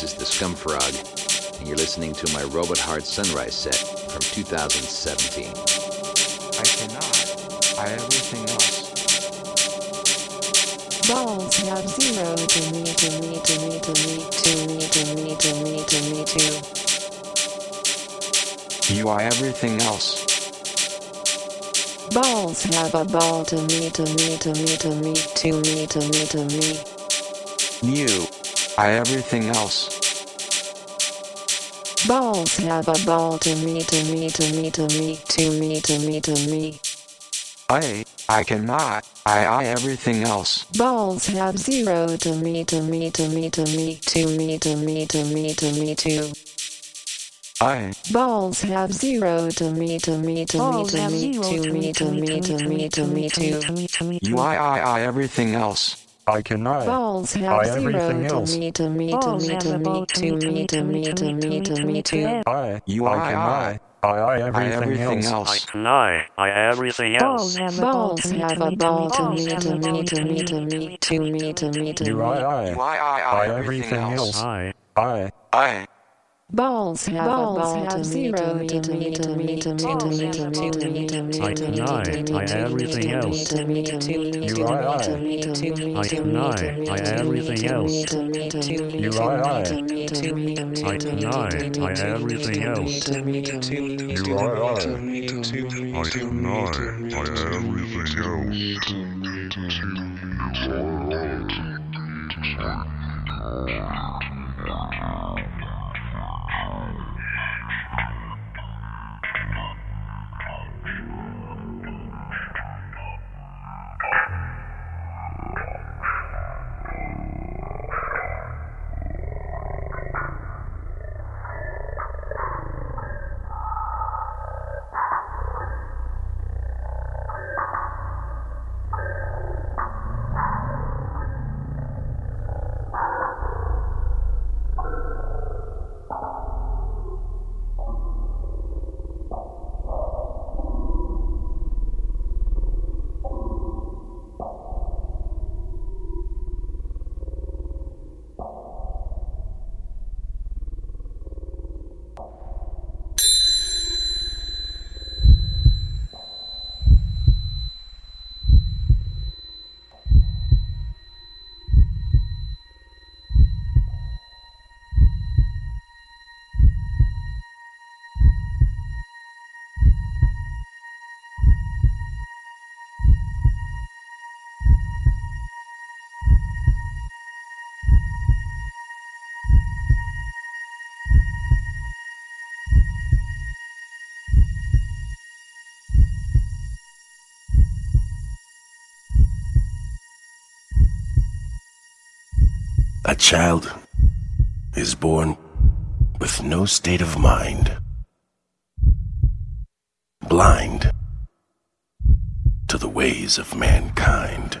This is the Scumfrog, and you're listening to my Robot Heart Sunrise set from 2017. I cannot. I everything else. Balls have zero to me, to me, to me, to me, to me, to me, to me, to me, to. You are everything else. Balls have a ball to me, to me, to me, to me, to me, to me, to me. You. I everything else. Balls have a ball to me, to me, to me, to me, to me, to me, to me. I. I cannot. I I everything else. Balls have zero to me, to me, to me, to me, to me, to me, to me, to me, to. I. Balls have zero to me, to me, to me, Balls to have me, zero to me, to me, to me, to me, to. You I I I everything else. I cannot. Balls have I zero everything to else. me, to me, to Balls me, have to a me, ball to me, to me, to me, to me, to. I. You I I cannot. I. I I everything, everything else. I else. can I. I everything Balls else. have a ball Balls to me, have to a me, ball to to me, me, to me, to me, to me, to me, to me, to You me. I I. You I I I I everything everything else. else. I. I. I. Balls have Balls a ball have to me, zero to me, to me, to me, to me, to me, to me, to me, to me, I to can me, I. to me, I to me, everything to me, else. to me, to me, to me, You to I I. me, to me, I to can me, I. to me, I to me, everything to else. me, to me, to me, You to I I. me, to me, to me, to me, I to can me, I. to me, I to me, everything to me, else. to me, to me, You to I me, I. to me, to me, I to can me, I. to me, I to me, everything to me, else. to me, to A child is born with no state of mind, blind to the ways of mankind.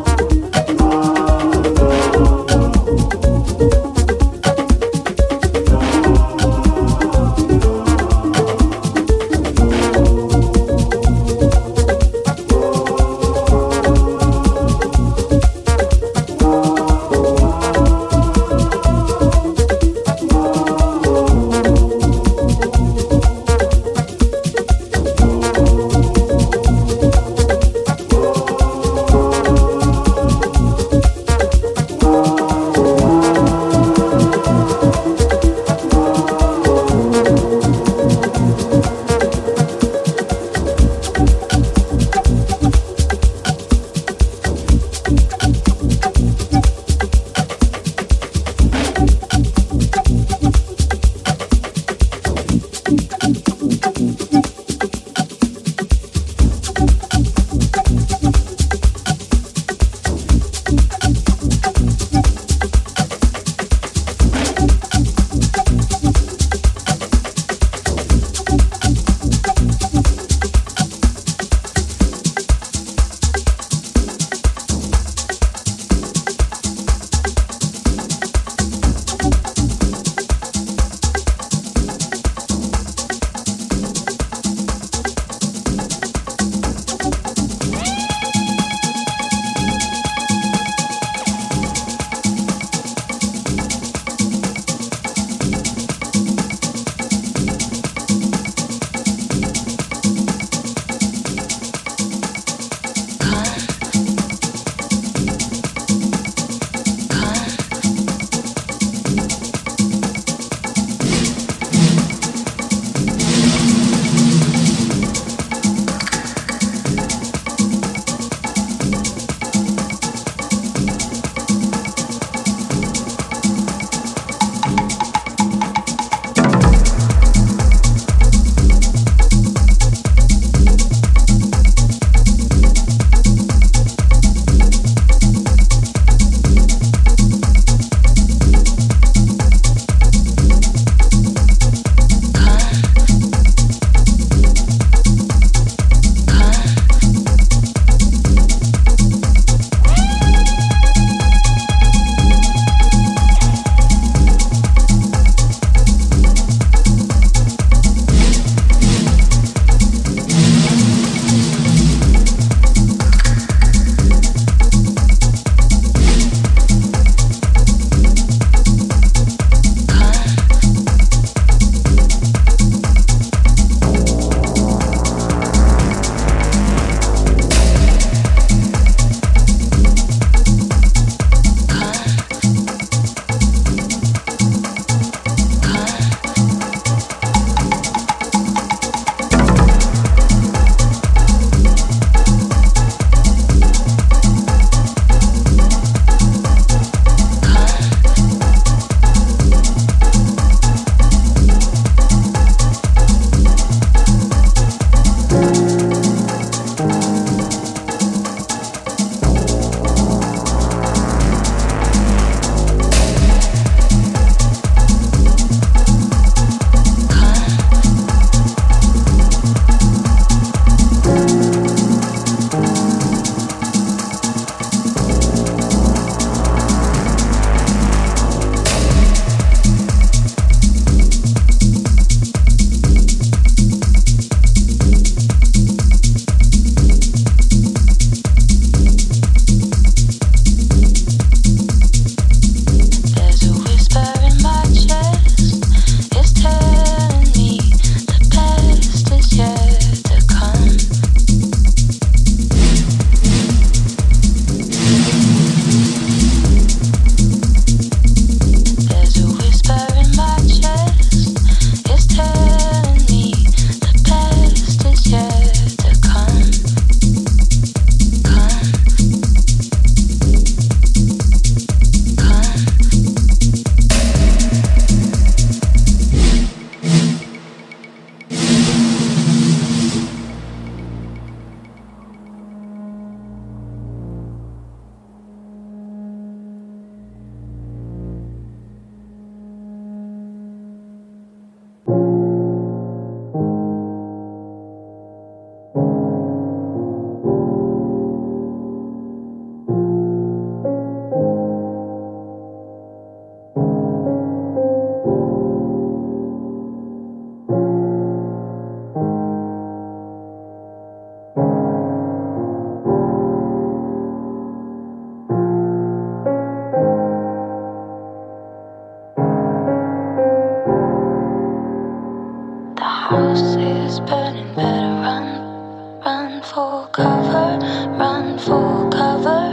cover, run for cover.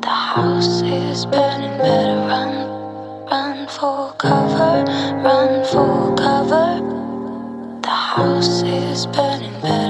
The house is burning, better run, run for cover, run for cover. The house is burning, better.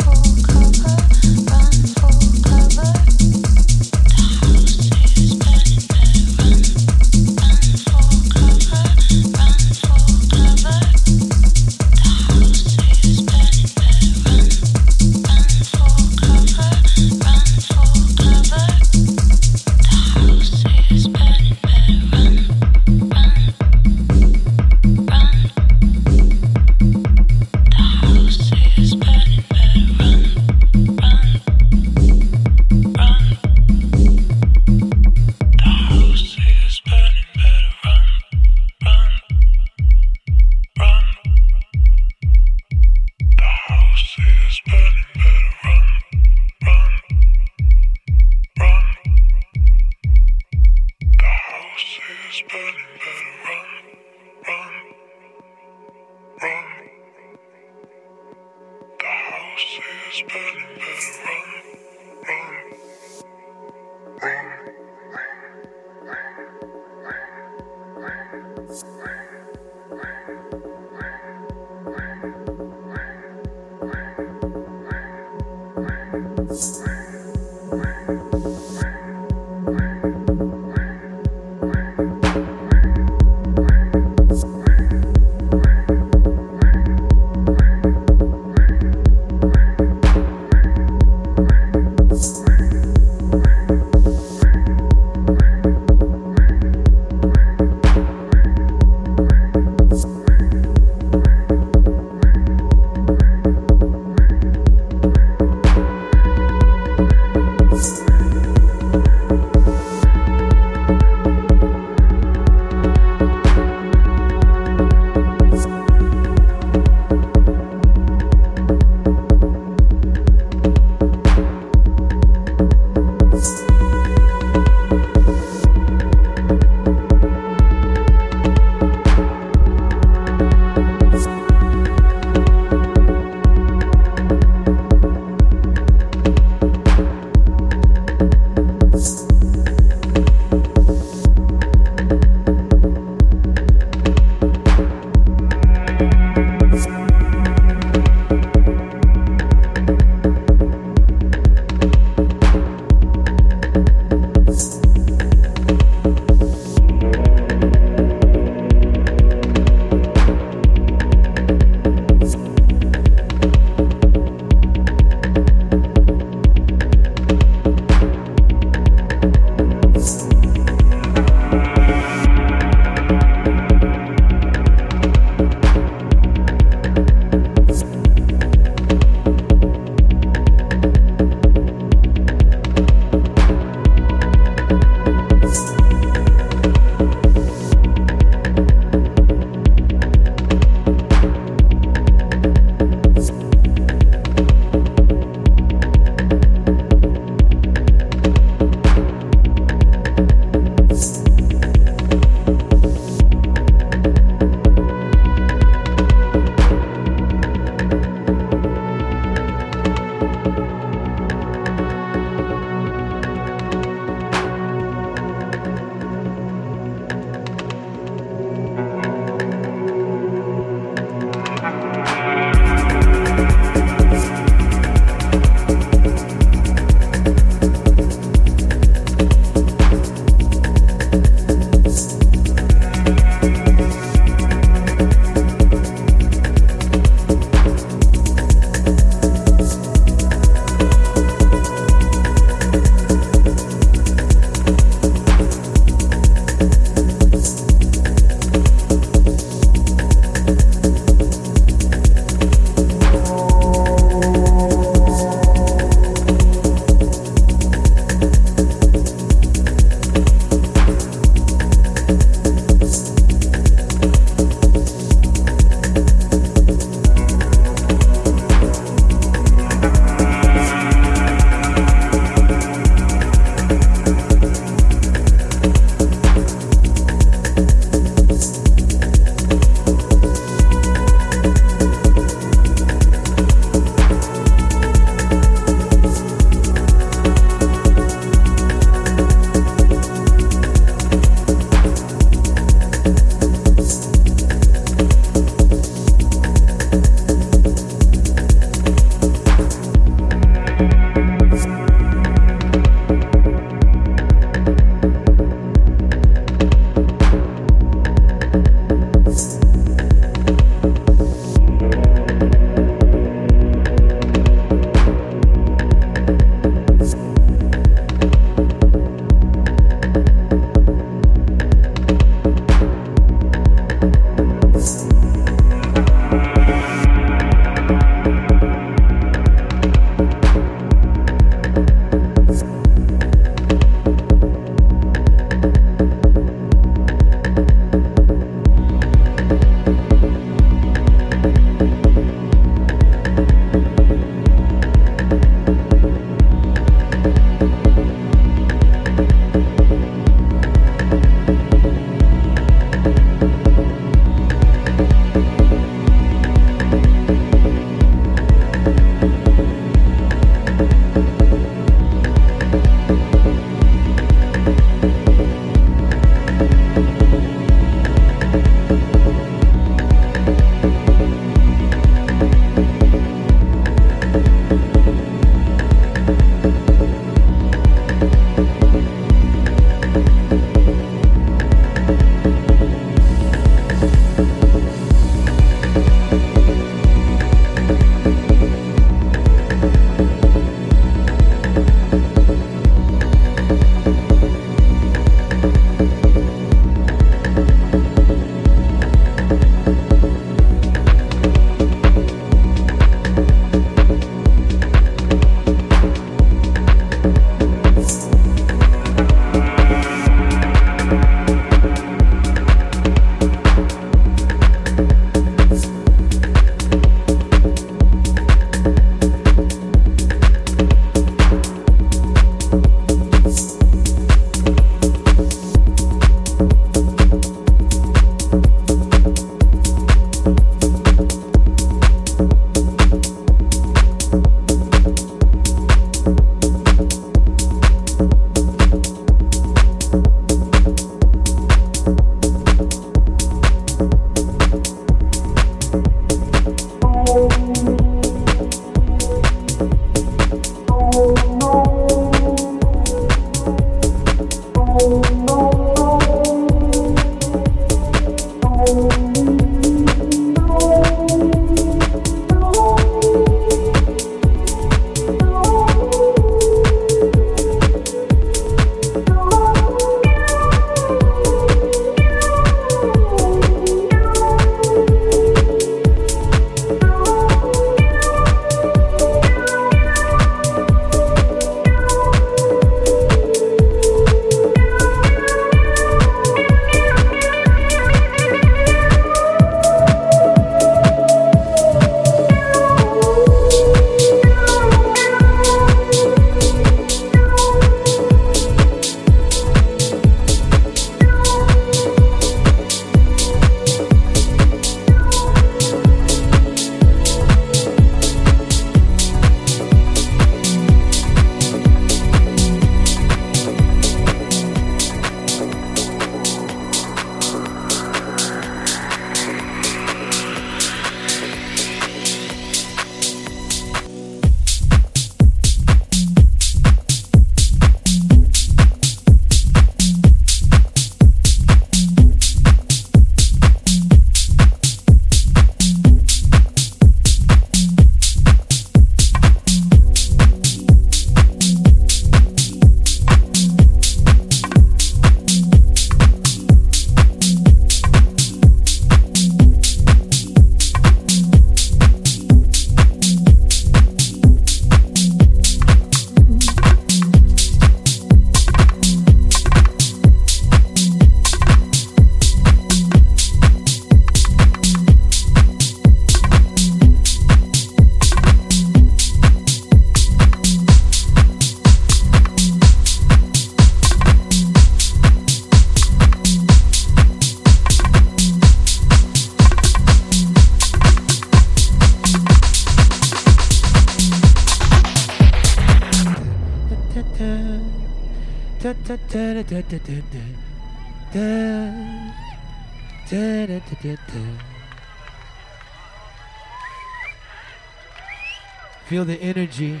Feel the energy.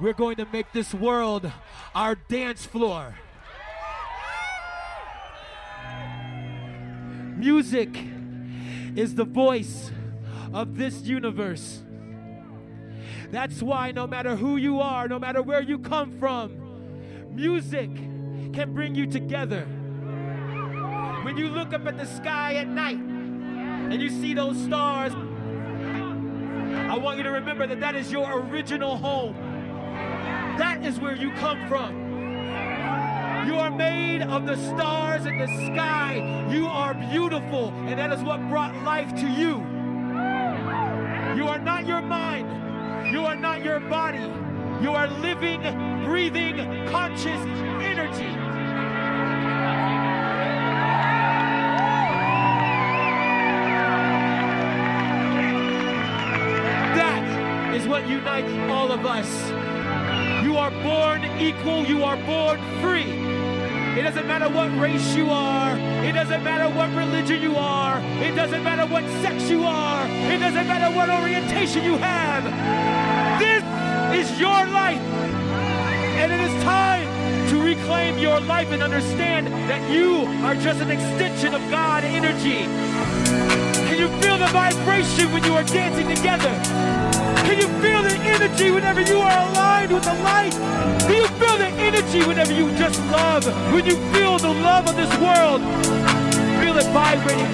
We're going to make this world our dance floor. Music is the voice of this universe. That's why, no matter who you are, no matter where you come from, music can bring you together. When you look up at the sky at night and you see those stars, I want you to remember that that is your original home. That is where you come from. You are made of the stars in the sky. You are beautiful, and that is what brought life to you. You are not your mind. You are not your body. You are living, breathing, conscious energy. That is what unites all of us. You are born equal, you are born free. It doesn't matter what race you are. It doesn't matter what religion you are. It doesn't matter what sex you are. It doesn't matter what orientation you have. This is your life. And it is time to reclaim your life and understand that you are just an extension of God energy. Can you feel the vibration when you are dancing together? Can you feel the energy whenever you are aligned with the light? Do you feel the energy whenever you just love? When you feel the love of this world, feel it vibrating.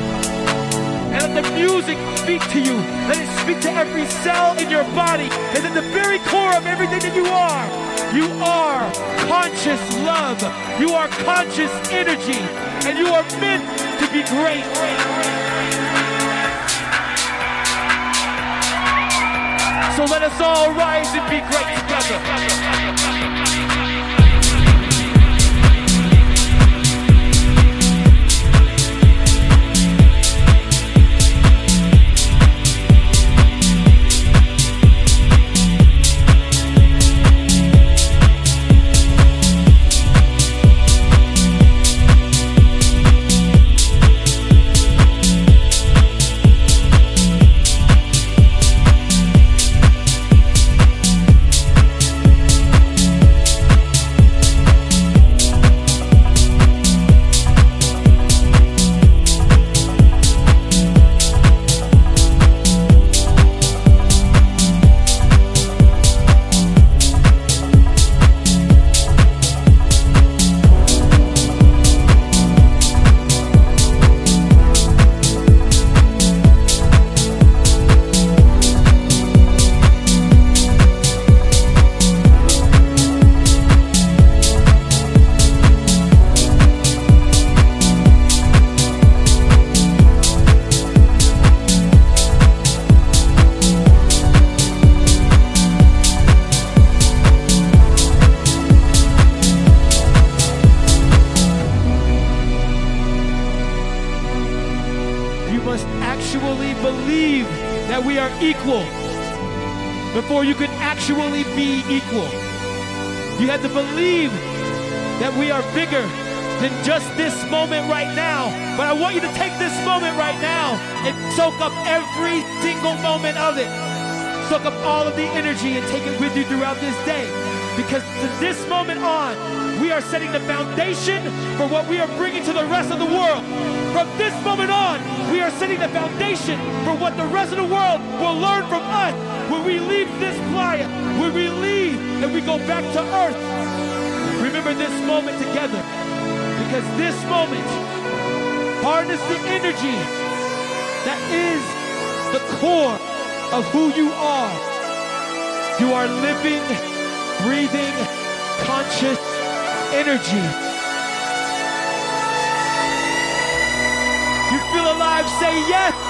And let the music speak to you. Let it speak to every cell in your body. And in the very core of everything that you are, you are conscious love. You are conscious energy. And you are meant to be great. So let us all rise and be great together. Soak up every single moment of it. Soak up all of the energy and take it with you throughout this day. Because from this moment on, we are setting the foundation for what we are bringing to the rest of the world. From this moment on, we are setting the foundation for what the rest of the world will learn from us when we leave this playa, when we leave and we go back to earth. Remember this moment together because this moment harness the energy that is the core of who you are. You are living, breathing, conscious energy. You feel alive, say yes.